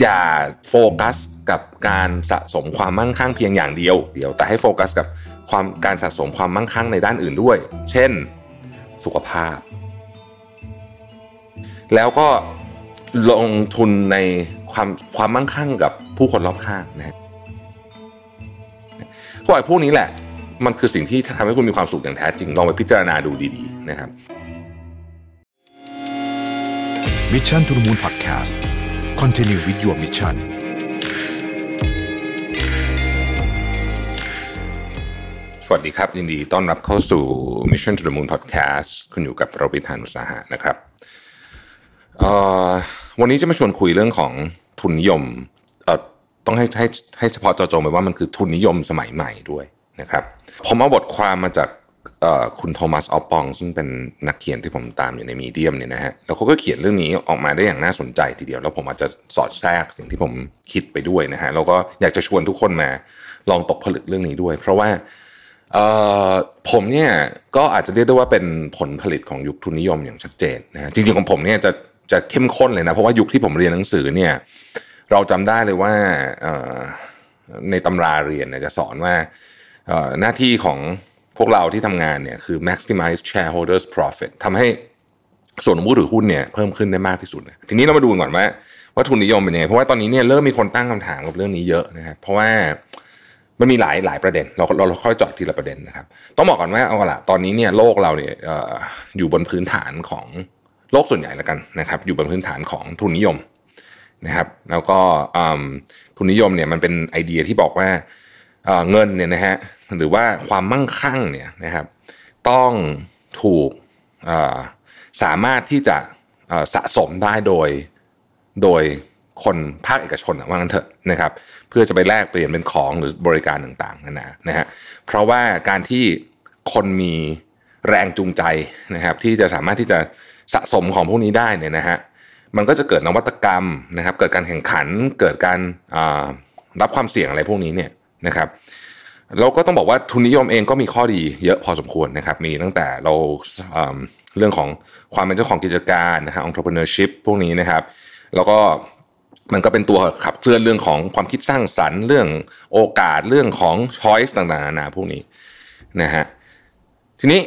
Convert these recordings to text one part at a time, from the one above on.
อย่าโฟกัสกับการสะสมความมั่งคั่งเพียงอย่างเดียว เดียวแต่ให้โฟกัสกับความการสะสมความมั่งคั่งในด้านอื่นด้วย เช่นสุขภาพ แล้วก็ลงทุนในความความมั่งคั่งกับผู้คนรอบข้างนะพวกไอ้พวกนี้แหละ มันคือสิ่งที่ทำให้คุณมีความสุขอย่างแท้จริง ลองไปพิจารณาดูดีๆนะครับมิชชั่นทุ the Moon Podcast Continue with your mission สวัสดีครับ ยินดีต้อนรับเข้าสู่ Mission to the Moon Podcast คุณอยู่กับเราวิทานุสาหะนะครับวันนี้จะมาชวนคุยเรื่องของทุนนิยมต้องให้ให้ให้เฉพาะเจาะจงไปว่ามันคือทุนนิยมสมัยใหม่ด้วยนะครับ ผมเอาบทความมาจาก คุณโทมัสออปปอง ซึ่งเป็นนักเขียนที่ผมตามอยู่ในมีเดียมเนี่ยนะฮะแล้วเขาก็เขียนเรื่องนี้ออกมาได้อย่างน่าสนใจทีเดียว แล้วผมอาจจะสอดแทรกสิ่งที่ผมคิดไปด้วยนะฮะแล้วก็อยากจะชวนทุกคนมาลองตกผลึกเรื่องนี้ด้วย เพราะว่าผมเนี่ยก็อาจจะเรียกได้ว่าเป็นผลผลิตของยุคทุนนิยมอย่างชัดเจนนะฮะจริงๆของผมเนี่ยจะจะเข้มข้นเลยนะเพราะว่ายุคที่ผมเรียนหนังสือเนี่ยเราจำได้เลยว่าในตำราเรียนเนี่ยจะสอนว่าหน้าที่ของ พวกเราที่ทำงานเนี่ยคือ maximize shareholders profit ทำให้ส่วนผู้ถือหุ้นเนี่ยเพิ่มขึ้นได้มากที่สุด ทีนี้เรามาดูก่อนว่าว่าทุนนิยมเป็นยังไงเพราะว่าตอนนี้เนี่ยเริ่มมีคนตั้งคำถามกับเรื่องนี้เยอะนะครับเพราะว่ามันมีหลายหลายประเด็น เราเราค่อยเจาะทีละประเด็นนะครับ ต้องบอกก่อนว่าเอาละตอนนี้เนี่ยโลกเราเนี่ยอยู่บนพื้นฐานของโลกส่วนใหญ่แล้วกันนะครับ อยู่บนพื้นฐานของทุนนิยมนะครับ แล้วก็ทุนนิยมเนี่ยมันเป็นไอเดียที่บอกว่าเงินเนี่ยนะฮะ หรือว่าความมั่งคั่งเนี่ยนะครับ ต้องถูกสามารถที่จะสะสมได้โดยโดยคนภาคเอกชนว่างั้นเถอะนะครับ เพื่อจะไปแลกเปลี่ยนเป็นของหรือบริการต่างๆนั่นนะนะฮะเพราะว่าการที่คนมีแรงจูงใจนะครับ ที่จะสามารถที่จะสะสมของพวกนี้ได้เนี่ยนะฮะมันก็จะเกิดนวัตกรรมนะครับ เกิดการแข่งขันเกิดการรับความเสี่ยงอะไรพวกนี้เนี่ยนะครับ เราก็ต้องบอกว่าทุนนิยมเองก็มีข้อดีเยอะพอสมควรนะครับ มีตั้งแต่เราเรื่องของความเป็นเจ้าของกิจการนะครับ entrepreneurship พวกนี้นะครับ แล้วก็มันก็เป็นตัวขับเคลื่อนเรื่องของความคิดสร้างสรรค์เรื่องโอกาสเรื่องของ choice ต่างๆนานาพวกนี้นะฮะทีนี้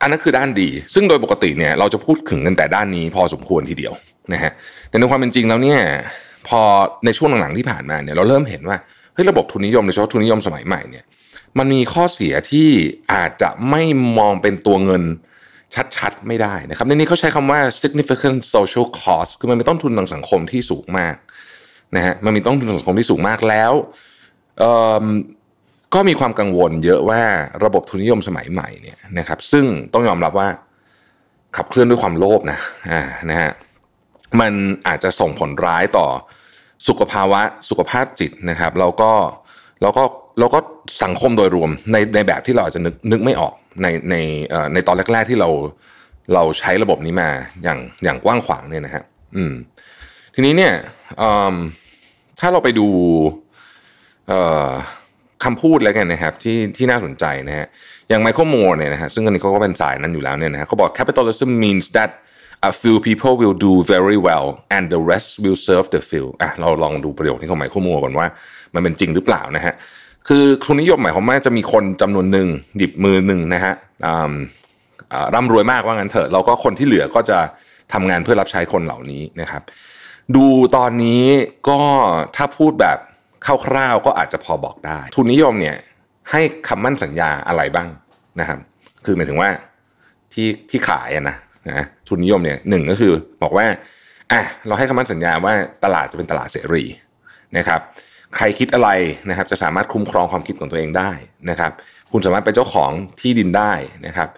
อันนั้นคือด้านดี ซึ่งโดยปกติเนี่ยเราจะพูดถึงกันแต่ด้านนี้พอสมควรทีเดียวนะฮะแต่ในความเป็นจริงแล้วเนี่ยพอในช่วงหลังๆที่ผ่านมาเนี่ยเราเริ่มเห็นว่า ฮ้ยระบบทุนนิยมโดยเฉพาะทุนนิยมสมัยใหม่เนี่ยมันมีข้อเสียที่อาจจะไม่มองเป็นตัวเงินชัดๆ ไม่ได้นะครับในนี้เขาใช้คำว่า significant social cost คือมันมีต้นทุนทางสังคมที่สูงมากนะฮะมันมีต้นทุนทางสังคมที่สูงมากแล้วก็มีความกังวลเยอะว่าระบบทุนนิยมสมัยใหม่เนี่ยนะครับซึ่งต้องยอมรับว่าขับเคลื่อนด้วยความโลภนะอ่านะฮะมันอาจจะส่งผลร้ายต่อ สุขภาวะสุขภาพจิตนะครับแล้วก็แล้วก็แล้วก็สังคมโดยรวมในในแบบที่เราอาจจะนึกนึกไม่ออกในในในตอนแรก ๆที่เราเราใช้ระบบนี้มาอย่างอย่างกว้างขวางเนี่ยนะฮะอืมทีนี้เนี่ยถ้าเราไปดูคำพูดแล้วกันนะครับที่ที่น่าสนใจนะฮะอย่างไมเคิลมัวเนี่ยนะฮะซึ่งอันนี้เขาก็เป็นสายนั้นอยู่แล้วเนี่ยนะฮะเขาบอก capitalism means that a few people will do very well and the rest will serve the few อะเราลองดูประโยคนี้ของไมเคิลมัวก่อนว่า มันเป็นจริงหรือเปล่านะฮะคือทุนนิยมหมายความว่าจะมีคนจำนวนหนึ่งดิบมือหนึ่งนะฮะร่ำรวยมากว่างั้นเถอะแล้วก็คนที่เหลือก็จะทำงานเพื่อรับใช้คนเหล่านี้นะครับ ดูตอนนี้ก็ถ้าพูดแบบคร่าวๆก็อาจจะพอบอกได้ ทุนนิยมเนี่ยให้คำมั่นสัญญาอะไรบ้างนะครับ คือหมายถึงว่าที่ที่ขายนะ นะทุนนิยมเนี่ยหนึ่งก็คือบอกว่าอะเราให้คำมั่นสัญญาว่าตลาดจะเป็นตลาดเสรีนะครับใครคิดอะไรนะครับจะสามารถคุ้มครองความคิดของตัวเองได้นะครับ คุณสามารถเป็นเจ้าของที่ดินได้นะครับ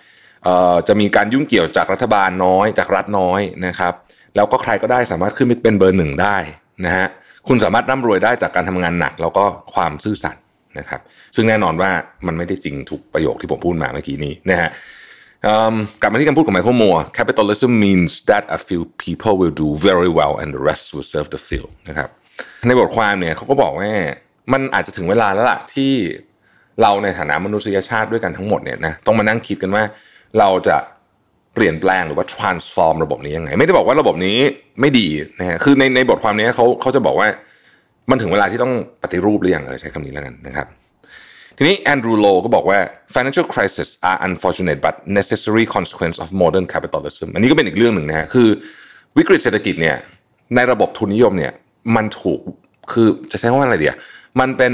จะมีการยุ่งเกี่ยวจากรัฐบาลน้อย จากรัฐน้อยนะครับ แล้วก็ใครก็ได้สามารถขึ้นไปเป็นเบอร์หนึ่งได้นะฮะคุณสามารถร่ำรวยได้จากการทำงานหนัก แล้วก็ความซื่อสัตย์นะครับ ซึ่งแน่นอนว่ามันไม่ได้จริงทุกประโยคที่ผมพูดมาเมื่อกี้นี้นะฮะ กลับมาที่คำพูดของไมเคิลมัว capitalism means that a few people will do very well and the rest will serve the few นะครับในบทความเนี่ยเขาก็บอกว่ามันอาจจะถึงเวลาแล้วล่ะที่เราในฐานะมนุษยชาติด้วยกันทั้งหมดเนี่ยนะต้องมานั่งคิดกันว่าเราจะเปลี่ยนแปลงหรือว่า transform ระบบนี้ยังไง ไม่ได้บอกว่าระบบนี้ไม่ดีนะฮะคือในในบทความนี้เขาเขาจะบอกว่ามันถึงเวลาที่ต้องปฏิรูปหรือยังเออใช้คำนี้แล้วกันนะครับ ทีนี้แอนดรูโลก็บอกว่า financial crisis are unfortunate but necessary consequence of modern capitalism อันนี้ก็เป็นอีกเรื่องหนึ่งนะฮะคือวิกฤตเศรษฐกิจเนี่ยในระบบทุนนิยมเนี่ยมันถูกคือจะใช้คำว่าอะไรเดียมันเป็น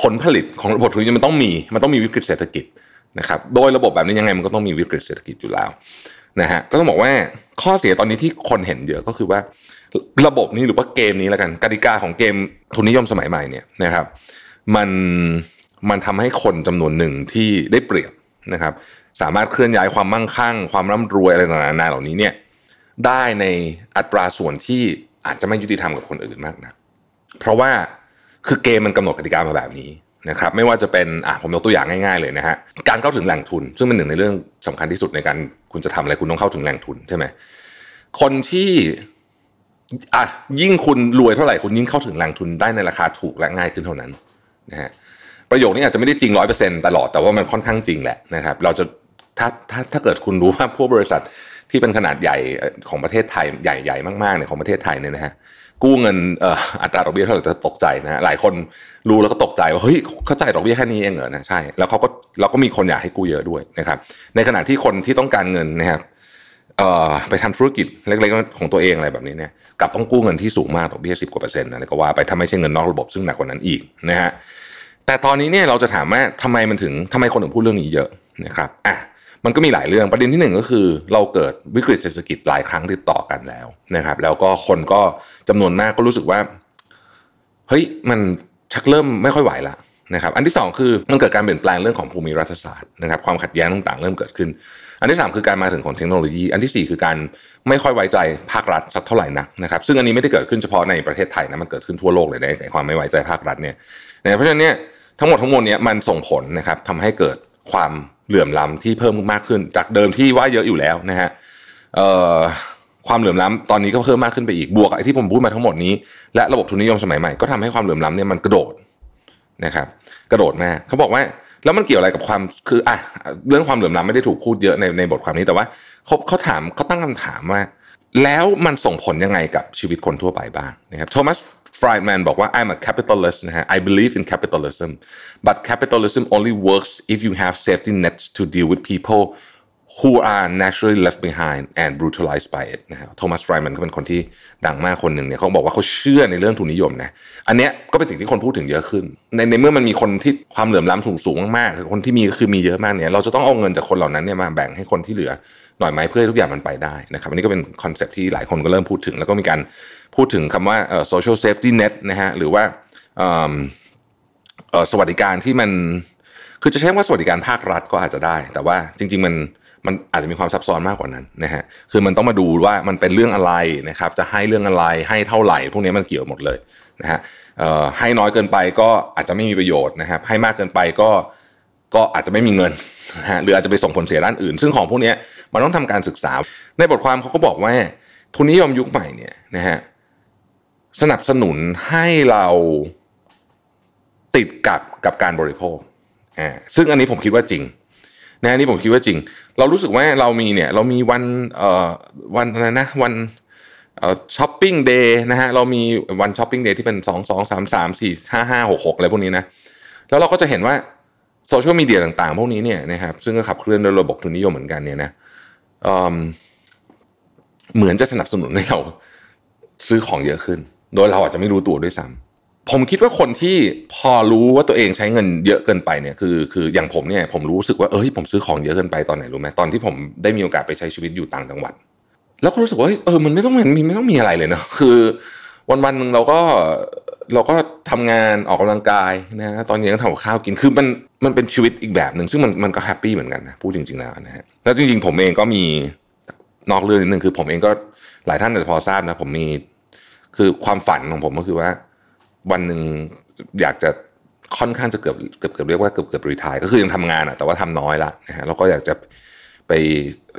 ผลผลิตของระบบทุนนิยมมันต้องมี มันต้องมีวิกฤตเศรษฐกิจนะครับโดยระบบแบบนี้ยังไงมันก็ต้องมีวิกฤตเศรษฐกิจอยู่แล้วนะฮะก็ต้องบอกว่าข้อเสียตอนนี้ที่คนเห็นเยอะก็คือว่าระบบนี้หรือว่าเกมนี้แล้วกันกติกาของเกมทุนนิยมสมัยใหม่เนี่ยนะครับ มันมันทำให้คนจำนวนหนึ่งที่ได้เปรียบนะครับ สามารถเคลื่อนย้ายความมั่งคั่ง ความร่ำรวยอะไรต่างๆเหล่านี้เนี่ยได้ในอัตราส่วนที่อาจจะไม่ยุติธรรมกับคนอื่นมากนะเพราะว่าคือเกมมันกำหนดกติกามาแบบนี้นะครับไม่ว่าจะเป็นอะผมยกตัวอย่างง่ายๆเลยนะฮะการเข้าถึงแหล่งทุน ซึ่งเป็นหนึ่งในเรื่องสำคัญที่สุดในการคุณจะทำอะไรคุณต้องเข้าถึงแหล่งทุนใช่ไหมคนที่อะยิ่งคุณรวยเท่าไหร่คุณยิ่งเข้าถึงแหล่งทุนได้ในราคาถูกและง่ายขึ้นเท่านั้น นะฮะประโยคนี้อาจจะไม่ได้จริงร้อยเปอร์เซ็นตลอดแต่ว่ามันค่อนข้างจริงแหละนะครับ เราจะถ้าถ้าถ้าเกิดคุณรู้ว่าพวกบริษัทที่เป็นขนาดใหญ่ของประเทศไทยใหญ่ๆมากๆเนี่ยของประเทศไทยเนี่ยนะฮะกู้เงินอัตราดอกเบี้ยเท่าไหร่จะตกใจนะหลายคนรู้แล้วก็ตกใจว่าเฮ้ยเข้าใจดอกเบี้ยแค่นี้เองเหรอนะใช่แล้วเขาก็เราก็มีคนอยากให้กู้เยอะด้วยนะครับ ในขณะที่คนที่ต้องการเงินนะครับ ไปทำธุรกิจเล็กๆของตัวเองอะไรแบบนี้เนี่ยกับต้องกู้เงินที่สูงมากดอกเบี้ยสิบกว่าเปอร์เซ็นต์อะไรก็ว่าไปถ้าไม่ใช่เงินนอกระบบซึ่งหนักกว่านั้นอีกนะฮะแต่ตอนนี้เนี่ยเราจะถามว่าทำไมมันถึงทำไมคนถึงพูดเรื่องนี้เยอะนะครับอะมันก็มีหลายเรื่องประเด็นที่หนึ่งก็คือ เราเกิดวิกฤตเศรษฐกิจหลายครั้งติดต่อกันแล้วนะครับ แล้วก็คนก็จำนวนมากก็รู้สึกว่าเฮ้ยมันชักเริ่มไม่ค่อยไหวละ นะครับอันที่สองคือมันเกิดการเปลี่ยนแปลงเรื่องของภูมิรัฐศาสตร์นะครับความขัดแย้งต่างๆ เริ่มเกิดขึ้น อันที่สามคือการมาถึงของเทคโนโลยี อันที่สี่คือการไม่ค่อยไว้ใจภาครัฐสักเท่าไหร่นักนะครับซึ่งอันนี้ไม่ได้เกิดขึ้นเฉพาะในประเทศไทยนะมันเกิดขึ้นทั่วโลกเลยในความไม่ไว้ใจภาครัฐเนี่ยเพราะฉะนั้นเนี่ยทั้งหมดทั้งมวลเนี่ยมันส่งผลนะครับทำให้เกิดความเหลื่อมล้ำที่เพิ่มมากขึ้น จากเดิมที่ว่าเยอะอยู่แล้วนะฮะความเหลื่อมล้ำตอนนี้ก็เพิ่มมากขึ้นไปอีกบวกไอ้ที่ผมพูดมาทั้งหมดนี้และระบบทุนนิยมสมัยใหม่ก็ทำให้ความเหลื่อมล้ำเนี่ยมันกระโดด นะครับ กระโดดมากเขาบอกว่าแล้วมันเกี่ยวอะไรกับความคืออะเรื่องความเหลื่อมล้ำไม่ได้ถูกพูดเยอะในในบทความนี้แต่ว่าเขาเขาถามเขาตั้งคำถามว่า แล้วมันส่งผลยังไงกับชีวิตคนทั่วไปบ้างนะครับโทมัส Friedman บอกว่า I'm a capitalist นะฮะ I believe in capitalism but capitalism only works if you have safety nets to deal with people who are naturally left behind and brutalized by it นะฮะโทมัสไร์แมนก็เป็นคนที่ดังมากคนหนึ่งเนี่ยเขาบอกว่าเขาเชื่อในเรื่องทุนนิยมนะอันเนี้ยก็เป็นสิ่งที่คนพูดถึงเยอะขึ้น ในในเมื่อมันมีคนที่ความเหลื่อมล้ำสูงสูงมากๆคนที่มีก็คือมีเยอะมากเนี่ยเราจะต้องเอาเงินจากคนเหล่านั้นเนี่ยมาแบ่งให้คนที่เหลือหน่อยไหมเพื่อให้ทุกอย่างมันไปได้นะครับอันนี้ก็เป็น concept ที่หลายคนก็เริ่มพูดถึง แล้วก็มีการพูดถึงคำว่า social safety net นะฮะหรือว่าสวัสดิการที่มันคือจะใช้ว่าสวัสดิการภาครัฐก็อาจจะได้ แต่ว่าจริง ๆ มัน มันอาจจะมีความซับซ้อนมากกว่านั้นนะฮะคือมันต้องมาดูว่ามันเป็นเรื่องอะไรนะครับจะให้เรื่องอะไรให้เท่าไหร่ พวกนี้มันเกี่ยวหมดเลยนะฮะให้น้อยเกินไปก็อาจจะไม่มีประโยชน์นะครับให้มากเกินไปก็ก็อาจจะไม่มีเงินนะฮะหรืออาจจะไปส่งผลเสียด้านอื่น ซึ่งของพวกนี้มันต้องทำการศึกษา ในบทความเขาก็บอกว่าทุนนิยมยุคใหม่เนี่ยนะฮะสนับสนุนให้เราติดกับกับการบริโภคอ่าซึ่งอันนี้ผมคิดว่าจริง นะนี่ผมคิดว่าจริง เรารู้สึกว่าเรามีเนี่ยเรามีวันเอ่อวันอะไรนะวันเอ่อ shopping day นะฮะเรามีวัน shopping day ที่เป็นสองสองสามสามสี่ห้าห้าหกหกอะไรพวกนี้นะ แล้วเราก็จะเห็นว่าโซเชียลมีเดียต่างๆ พวกนี้เนี่ยนะครับซึ่งก็ขับเคลื่อนโดยระบบทุนนิยมเหมือนกันเนี่ยนะเเหมือนจะสนับสนุนให้เราซื้อของเยอะขึ้น โดยเราอาจจะไม่รู้ตัวด้วยซ้ำ ผมคิดว่าคนที่พอรู้ว่าตัวเองใช้เงินเยอะเกินไปเนี่ยคือคืออย่างผมเนี่ยผมรู้สึกว่าเอ้ยผมซื้อของเยอะเกินไปตอนไหนรู้ไหมตอนที่ผมได้มีโอกาสไปใช้ชีวิตอยู่ต่างจังหวัด แล้วก็รู้สึกว่าเออมันไม่ต้องมีไม่ต้องมีอะไรเลยเนาะคือ วันวันหนึ่งเราก็เราก็ทำงานออกกำลังกายนะตอนเย็นก็ทำข้าวกินคือมันมันเป็นชีวิตอีกแบบหนึ่งซึ่งมันมันก็ happy เหมือนกันนะพูดจริง ๆแล้วนะฮะแล้วจริง ๆ ผมเองก็มีนอกเรื่องนิดนึงคือ ผมเองก็หลายท่านอาจจะพอทราบนะ ผมมีคือความฝันของผมก็คือว่า วันหนึ่งอยากจะค่อนข้างจะเกือบเกือบเกือบเรียกว่าเกือบเกือบ retire ก็คือยังทำงานอะแต่ว่าทำน้อยละนะฮะแล้วก็อยากจะไป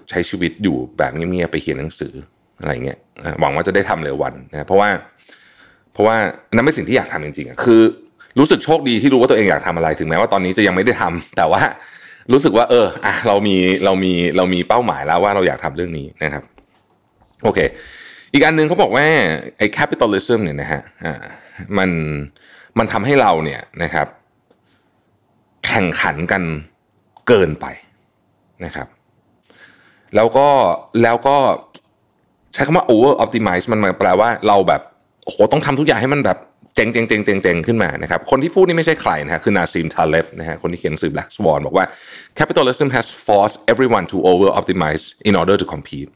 ใช้ชีวิตอยู่แบบเงียบๆไปเขียนหนังสืออะไรเงี้ยหวังว่าจะได้ทำเร็ววันนะเพราะว่า เพราะว่านั่นเป็นสิ่งที่อยากทำจริงๆอะคือ รู้สึกโชคดีที่รู้ว่าตัวเองอยากทำอะไรถึงแม้ว่าตอนนี้จะยังไม่ได้ทำแต่ว่ารู้สึกว่า เอออะเรามีเรามีเรามีเป้าหมายแล้วว่าเราอยากทำเรื่องนี้นะครับ โอเค อีกอันหนึ่งเขาบอกว่าไอ้ capitalism เนี่ยนะฮะอ่า มันมันทำให้เราเนี่ยนะครับ แข่งขันกันเกินไปนะครับ แล้วก็แล้วก็ใช้คำว่า over optimize มันแปลว่าเราแบบโอ้โหต้องทำทุกอย่างให้มันแบบเจ๋งเจ๋งเจ๋งเจ๋งเจ๋งขึ้นมานะครับ คนที่พูดนี่ไม่ใช่ใครนะฮะคือนาซิมทาเลบนะฮะคนที่เขียนสือ Black Swan บอกว่า capitalism has forced everyone to over optimize in order to compete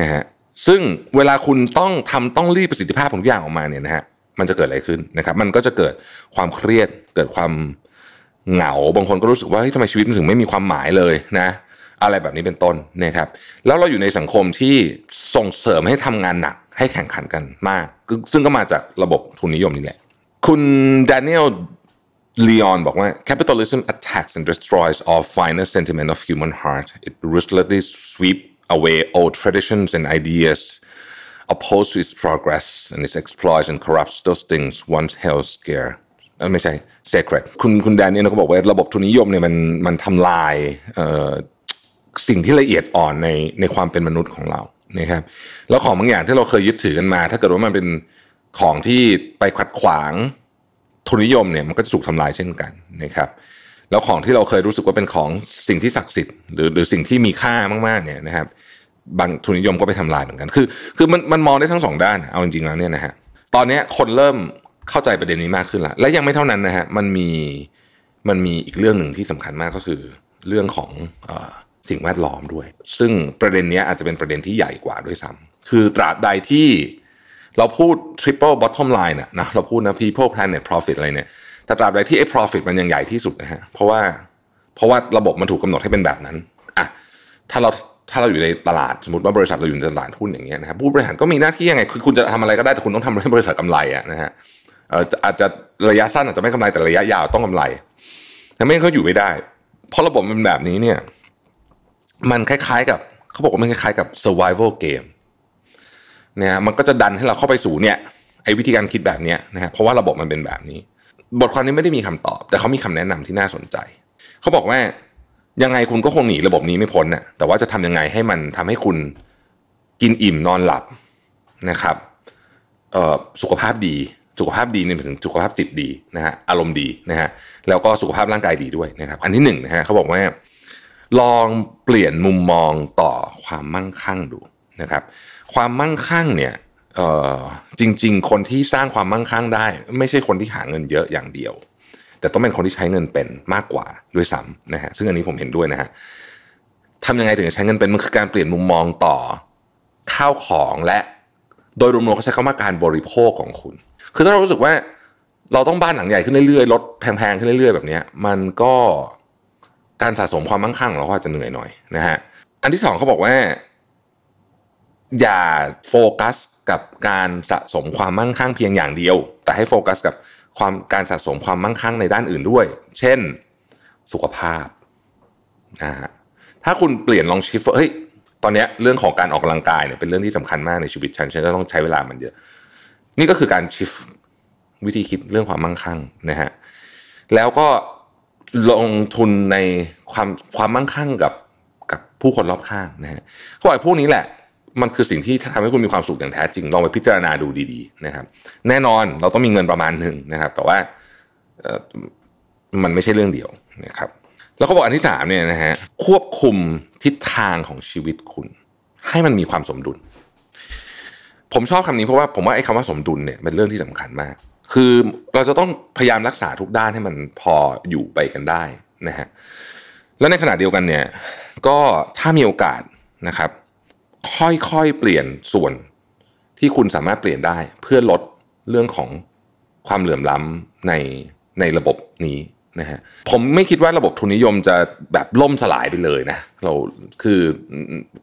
นะฮะซึ่งเวลาคุณต้องทำต้องรีบประสิทธิภาพของทุกอย่างออกมาเนี่ยนะฮะ มันจะเกิดอะไรขึ้นนะครับ มันก็จะเกิดความเครียด เกิดความเหงา บางคนก็รู้สึกว่าเฮ้ยทำไมชีวิตมันถึงไม่มีความหมายเลยนะ อะไรแบบนี้เป็นต้นนะครับ แล้วเราอยู่ในสังคมที่ส่งเสริมให้ทำงานหนัก ให้แข่งขันกันมาก ซึ่งก็มาจากระบบทุนนิยมนี่แหละ คุณดานิเอลลีออนบอกว่า capitalism attacks and destroys all finest sentiment of human heart it ruthlessly sweep away old traditions and ideas oppose to its progress and it exploits and corrupts those things once held scarce ไม่ใช่ sacred คุณคุณแดนเนี่ยเขาบอกว่าระบบทุนนิยมเนี่ยมันมันทำลายสิ่งที่ละเอียดอ่อนในในความเป็นมนุษย์ของเรานะครับแล้วของบางอย่างที่เราเคยยึดถือกันมา ถ้าเกิดว่ามันเป็นของที่ไปขัดขวางทุนนิยมเนี่ยมันก็จะถูกทำลายเช่นกันนะครับ แล้วของที่เราเคยรู้สึกว่าเป็นของสิ่งที่ศักดิ์สิทธิ์หรือหรือสิ่งที่มีค่ามากๆเนี่ยนะครับ บางทุนนิยมก็ไปทำลายเหมือนกัน คือ คือมันมันมองได้ทั้งสองด้านเอาจริงๆแล้วเนี่ยนะฮะตอนนี้คนเริ่มเข้าใจประเด็นนี้มากขึ้นแล้วและยังไม่เท่านั้นนะฮะมันมีมันมีอีกเรื่องหนึ่งที่สำคัญมากก็คือ เรื่องของอสิ่งแวดล้อมด้วย ซึ่งประเด็นนี้อาจจะเป็นประเด็นที่ใหญ่กว่าด้วยซ้ำคือตราบใดที่เราพูด triple bottom line นะนะเราพูดนะ people planet profit อะไรเนี่ยแต่ตราบใดที่ไอ้ profit มันยังใหญ่ที่สุดนะฮะเพราะว่าเพราะว่าระบบมันถูกกาหนดให้เป็นแบบนั้นอะถ้าเรา ถ้าเราอยู่ในตลาดสมมติว่าบริษัทเราอยู่ในตลาดหุ้นอย่างเงี้ยนะครับผู้บริหารก็มีหน้าที่ยังไงคือคุณจะทำอะไรก็ได้แต่คุณต้องทำให้บริษัทกำไรอะนะฮะอาจจะระยะสั้นอาจจะไม่กำไรแต่ระยะยาวต้องกำไรแต่ไม่เขาอยู่ไม่ได้ เพราะระบบมันแบบนี้เนี่ย มันคล้ายๆกับเขาบอกว่ามันคล้ายๆกับ survival game เนี่ยมันก็จะดันให้เราเข้าไปสู่เนี่ยไอ้วิธีการคิดแบบเนี้ยนะฮะเพราะว่าระบบมันเป็นแบบนี้ บทความนี้ไม่ได้มีคำตอบ แต่เขามีคำแนะนำที่น่าสนใจ เขาบอกว่า ยังไงคุณก็คงหนีระบบนี้ไม่พ้นน่ะแต่ว่าจะทำยังไงให้มันทำให้คุณกินอิ่มนอนหลับนะครับเอ่อสุขภาพดีสุขภาพดีเนี่ยถึงสุขภาพจิตดีนะฮะอารมณ์ดีนะฮะแล้วก็สุขภาพร่างกายดีด้วยนะครับ อันที่หนึ่งนะฮะเขาบอกว่าลองเปลี่ยนมุมมองต่อความมั่งคั่งดูนะครับ ความมั่งคั่งเนี่ยจริง ๆ คนที่สร้างความมั่งคั่งได้ ไม่ใช่คนที่หาเงินเยอะอย่างเดียว แต่ต้องเป็นคนที่ใช้เงินเป็นมากกว่าด้วยซ้ำนะฮะซึ่งอันนี้ผมเห็นด้วยนะฮะทำยังไงถึงจะใช้เงินเป็นมันคือการเปลี่ยนมุมมองต่อข้าวของและโดยรวมๆเขาใช้คำว่าการบริโภคของคุณ คือถ้าเรารู้สึกว่าเราต้องบ้านหลังใหญ่ขึ้นเรื่อยๆรถแพงๆขึ้นเรื่อยๆแบบนี้มันก็การสะสมความมั่งคั่งของเราก็อาจจะเหนื่อยหน่อยนะฮะอันที่สองเขาบอกว่า อย่าโฟกัสกับการสะสมความมั่งคั่งเพียงอย่างเดียว แต่ให้โฟกัสกับ ความการสะสมความมั่งคั่งในด้านอื่นด้วย เช่น สุขภาพนะฮะถ้าคุณเปลี่ยนลองชิฟเฮ้ยตอนนี้เรื่องของการออกกำลังกายเนี่ยเป็นเรื่องที่สำคัญมากในชีวิตฉันฉันจะต้องใช้เวลามันเยอะ นี่ก็คือการชิฟวิธีคิดเรื่องความมั่งคั่งนะฮะแล้วก็ลงทุนในความความมั่งคั่งกับกับผู้คนรอบข้างนะฮะเขาบอกพวกนี้แหละ มันคือสิ่งที่ทำให้คุณมีความสุขอย่างแท้จริงลองไปพิจารณาดูดีๆนะครับ แน่นอนเราต้องมีเงินประมาณหนึ่งนะครับ แต่ว่ามันไม่ใช่เรื่องเดียวนะครับ แล้วเขาบอกอันที่สามเนี่ยนะฮะควบคุมทิศทางของชีวิตคุณ ให้มันมีความสมดุล ผมชอบคำนี้เพราะว่าผมว่าไอ้คำว่าสมดุลเนี่ยเป็นเรื่องที่สำคัญมาก คือเราจะต้องพยายามรักษาทุกด้านให้มันพออยู่ไปกันได้นะฮะแล้วในขณะเดียวกันเนี่ย ก็ถ้ามีโอกาสนะครับ ค่อยๆเปลี่ยนส่วนที่คุณสามารถเปลี่ยนได้เพื่อลดเรื่องของความเหลื่อมล้ำในในระบบนี้นะฮะผมไม่คิดว่าระบบทุนนิยมจะแบบล่มสลายไปเลยนะเราคือ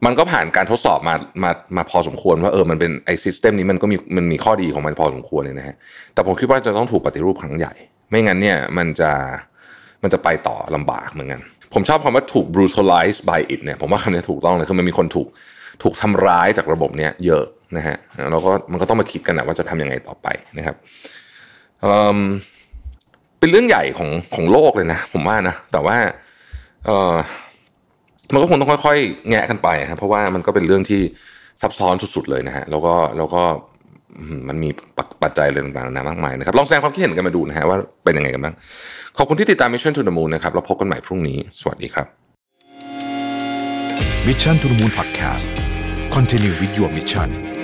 มันก็ผ่านการทดสอบมามามาพอสมควรว่าเออมันเป็นไอซิสเต็มนี้มันก็มีมันมีข้อดีของมันพอสมควรเลยนะฮะแต่ผมคิดว่าจะต้องถูกปฏิรูปครั้งใหญ่ ไม่งั้นเนี่ยมันจะมันจะไปต่อลำบากเหมือนกัน ผมชอบคำว่าถูก brutalize by it เนี่ยผมว่าคำนี้ถูกต้องเลยคือมันมีคนถูก ถูกทำร้ายจากระบบเนี้ยเยอะนะฮะแล้วก็มันก็ต้องมาคิดกันนะว่าจะทำยังไงต่อไปนะครับเป็นเรื่องใหญ่ของของโลกเลยนะ ผมว่านะแต่ว่าเออมันก็คงต้องค่อยๆ แงะกันไปครับเพราะว่ามันก็เป็นเรื่องที่ซับซ้อนสุดๆเลยนะฮะแล้วก็แล้วก็มันมีปัจจัยอะไรต่างๆนานามากมายนะครับ ลองแสดงความคิดเห็นกันมาดูนะฮะว่าเป็นยังไงกันบ้าง ขอบคุณที่ติดตาม Mission to the Moon นะครับเราพบกันใหม่พรุ่งนี้ สวัสดีครับ Mission to the Moon Podcast Continue with your mission